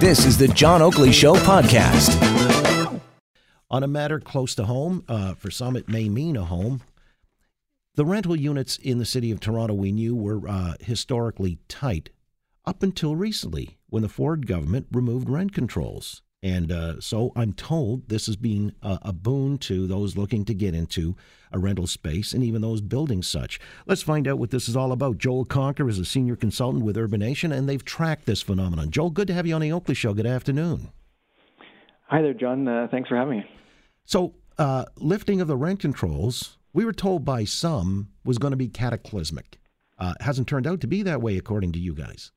This is the John Oakley Show podcast. On a matter close to home, uh, for some it may mean a home. The rental units in the city of Toronto we knew were uh, historically tight up until recently when the Ford government removed rent controls. And uh, so I'm told this has been a, a, boon to those looking to get into a rental space and even those building such. Let's find out what this is all about. Joel Conquer is a senior consultant with Urbanation, and they've tracked this phenomenon. Joel, good to have you on the Oakley Show. Good afternoon. Hi there, John. Uh, thanks for having me. So, uh, lifting of the rent controls, we were told by some was going to be cataclysmic. Uh, hasn't turned out to be that way, according to you guys.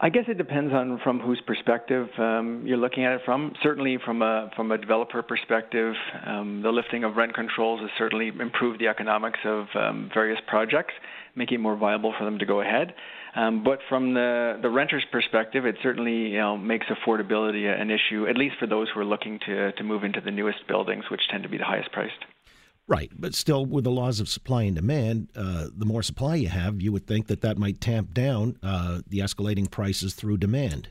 I guess it depends on from whose perspective um, you're looking at it from. Certainly, from a from a developer perspective, um, the lifting of rent controls has certainly improved the economics of um, various projects, making it more viable for them to go ahead. Um, but from the the renter's perspective, it certainly you know makes affordability an issue, at least for those who are looking to to move into the newest buildings, which tend to be the highest priced. Right, but still, with the laws of supply and demand, uh, the more supply you have, you would think that that might tamp down uh, the escalating prices through demand.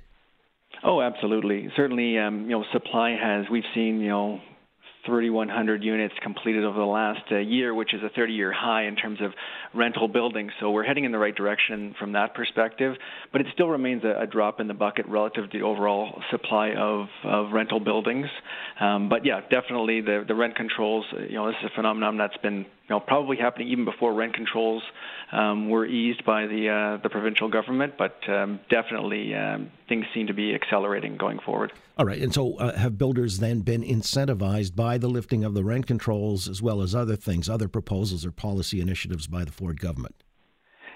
Oh, absolutely. Certainly, um, you know, supply has. We've seen, you know, 3,100 units completed over the last uh, year, which is a 30-year high in terms of rental buildings. So we're heading in the right direction from that perspective, but it still remains a, a drop in the bucket relative to the overall supply of, of rental buildings. Um, but yeah, definitely the the rent controls. You know, this is a phenomenon that's been you know, probably happening even before rent controls um, were eased by the uh, the provincial government, but um, definitely um, things seem to be accelerating going forward. All right, and so uh, have builders then been incentivized by the lifting of the rent controls as well as other things, other proposals or policy initiatives by the Ford government?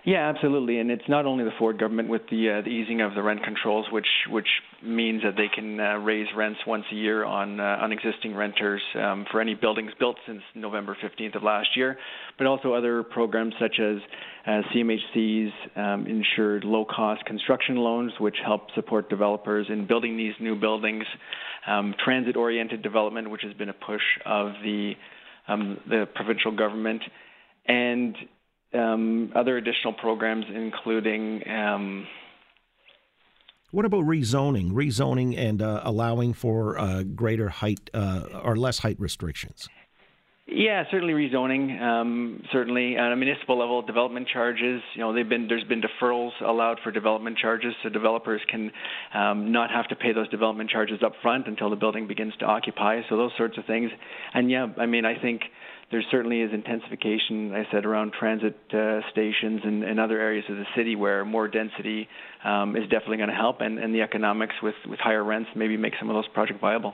Yeah, absolutely, and it's not only the Ford government with the, uh, the easing of the rent controls, which which means that they can uh, raise rents once a year on uh, on existing renters um, for any buildings built since November 15th of last year, but also other programs such as uh, CMHC's um, insured low-cost construction loans, which help support developers in building these new buildings, um, transit-oriented development, which has been a push of the um, the provincial government, and um, other additional programs, including. Um, what about rezoning? Rezoning and uh, allowing for uh, greater height uh, or less height restrictions? Yeah, certainly rezoning. Um, certainly at a municipal level, development charges. You know, they've been there's been deferrals allowed for development charges, so developers can um, not have to pay those development charges up front until the building begins to occupy. So those sorts of things. And yeah, I mean, I think there certainly is intensification, I said, around transit uh, stations and, and, other areas of the city where more density um, is definitely going to help, and, and the economics with, with higher rents maybe make some of those projects viable.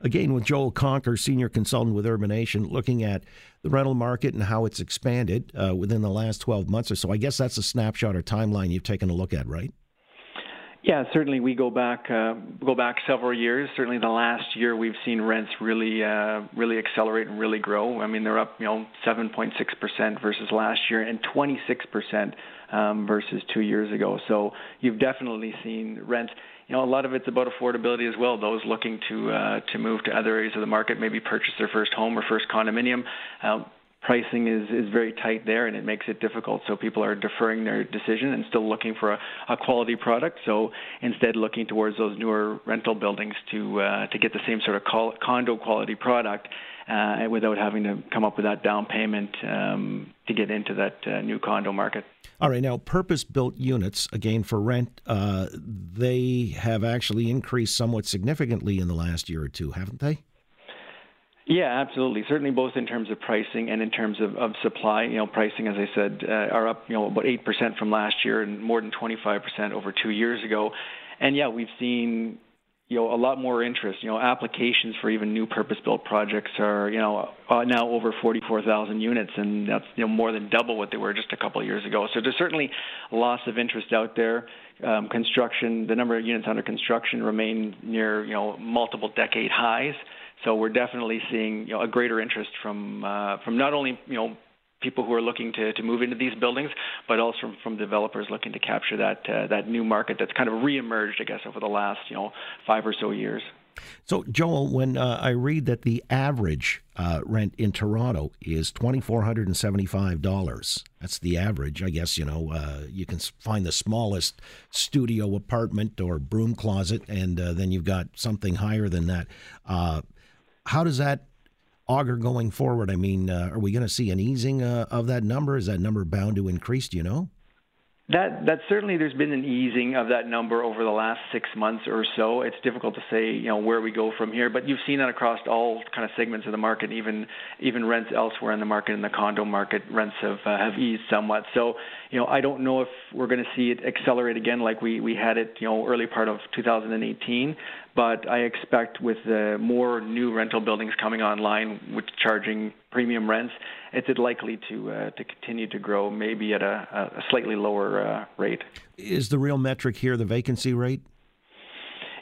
Again, with Joel Conquer, senior consultant with Urbanation, looking at the rental market and how it's expanded uh, within the last 12 months or so. I guess that's a snapshot or timeline you've taken a look at, right? Yeah, certainly we go back uh, go back several years. Certainly the last year we've seen rents really uh, really accelerate and really grow. I mean they're up you know 7.6 percent versus last year and 26 percent um, versus two years ago. So you've definitely seen rents. You know a lot of it's about affordability as well. Those looking to uh, to move to other areas of the market, maybe purchase their first home or first condominium. Uh, pricing is, is very tight there and it makes it difficult. So people are deferring their decision and still looking for a, a quality product. So instead looking towards those newer rental buildings to uh, to get the same sort of col- condo quality product uh, without having to come up with that down payment um, to get into that uh, new condo market. All right, now purpose built units, again for rent, uh, they have actually increased somewhat significantly in the last year or two, haven't they? Yeah, absolutely. Certainly, both in terms of pricing and in terms of, of supply. You know, pricing, as I said, uh, are up you know about eight percent from last year and more than twenty five percent over two years ago. And yeah, we've seen you know a lot more interest. You know, applications for even new purpose-built projects are you know uh, now over 44,000 units, and that's you know more than double what they were just a couple of years ago. So there's certainly lots of interest out there. Um, construction, the number of units under construction remain near you know multiple decade highs. So we're definitely seeing you know a greater interest from uh, from not only you know people who are looking to, to move into these buildings, but also from, from developers looking to capture that uh, that new market that's kind of reemerged, I guess, over the last you know five or so years. So, Joel, when uh, I read that the average uh, rent in Toronto is twenty four hundred and seventy five dollars, that's the average. I guess you know uh, you can find the smallest studio apartment or broom closet, and uh, then you've got something higher than that. Uh, how does that augur going forward? I mean, uh, are we going to see an easing of that number? Is that number bound to increase? Do you know? That that certainly there's been an easing of that number over the last six months or so. It's difficult to say you know where we go from here, but you've seen that across all kind of segments of the market, even even rents elsewhere in the market, in the condo market, rents have uh, have eased somewhat. So you know I don't know if we're going to see it accelerate again like we we had it you know early part of 2018, but I expect with the more new rental buildings coming online, with charging premium rents, it's likely to uh, to continue to grow, maybe at a, a slightly lower uh, rate. Is the real metric here the vacancy rate?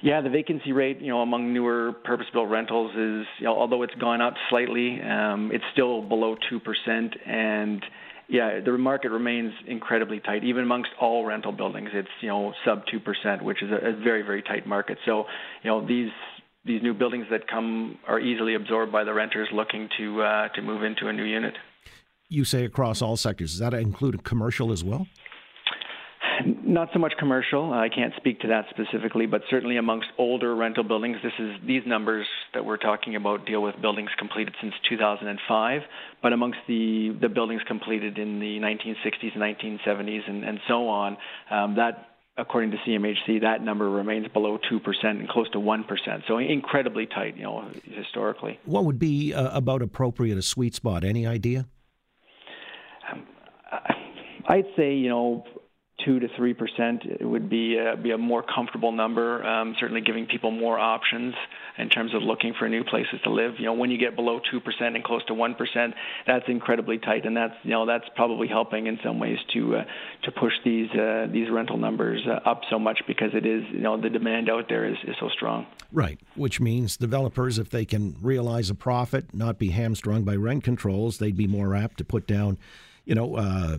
Yeah, the vacancy rate, you know, among newer purpose-built rentals is, you know, although it's gone up slightly, um, it's still below two percent, and yeah, the market remains incredibly tight. Even amongst all rental buildings, it's you know sub two percent, which is a, a very very tight market. So you know these these new buildings that come are easily absorbed by the renters looking to uh, to move into a new unit. You say across all sectors. Does that include commercial as well? Not so much commercial. I can't speak to that specifically, but certainly amongst older rental buildings, this is these numbers that we're talking about deal with buildings completed since 2005. But amongst the the buildings completed in the 1960s, 1970s, and, and so on, um, that according to CMHC, that number remains below 2% and close to 1%. So incredibly tight, you know, historically. What would be uh, about appropriate a sweet spot? Any idea? Um, I'd say, you know, two to three percent would be a, be a more comfortable number. Um, certainly, giving people more options in terms of looking for new places to live. You know, when you get below two percent and close to one percent, that's incredibly tight, and that's you know that's probably helping in some ways to uh, to push these uh, these rental numbers uh, up so much because it is you know the demand out there is, is so strong. Right, which means developers, if they can realize a profit, not be hamstrung by rent controls, they'd be more apt to put down, you know uh,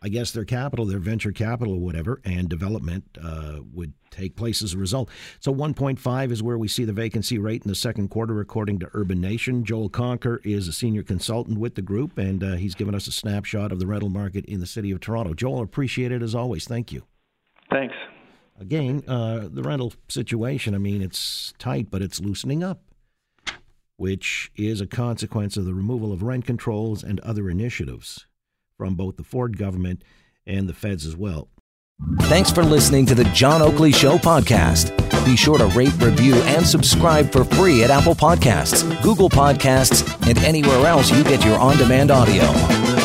I guess their capital, their venture capital or whatever, and development uh, would take place as a result. So 1.5 is where we see the vacancy rate in the second quarter, according to Urbanation. Joel Conquer is a senior consultant with the group, and uh, he's given us a snapshot of the rental market in the city of Toronto. Joel, appreciate it as always. Thank you. Thanks. Again, uh, the rental situation, I mean, it's tight, but it's loosening up, which is a consequence of the removal of rent controls and other initiatives from both the Ford government and the feds as well. Thanks for listening to the John Oakley Show podcast. Be sure to rate, review, and subscribe for free at Apple Podcasts, Google Podcasts, and anywhere else you get your on demand audio.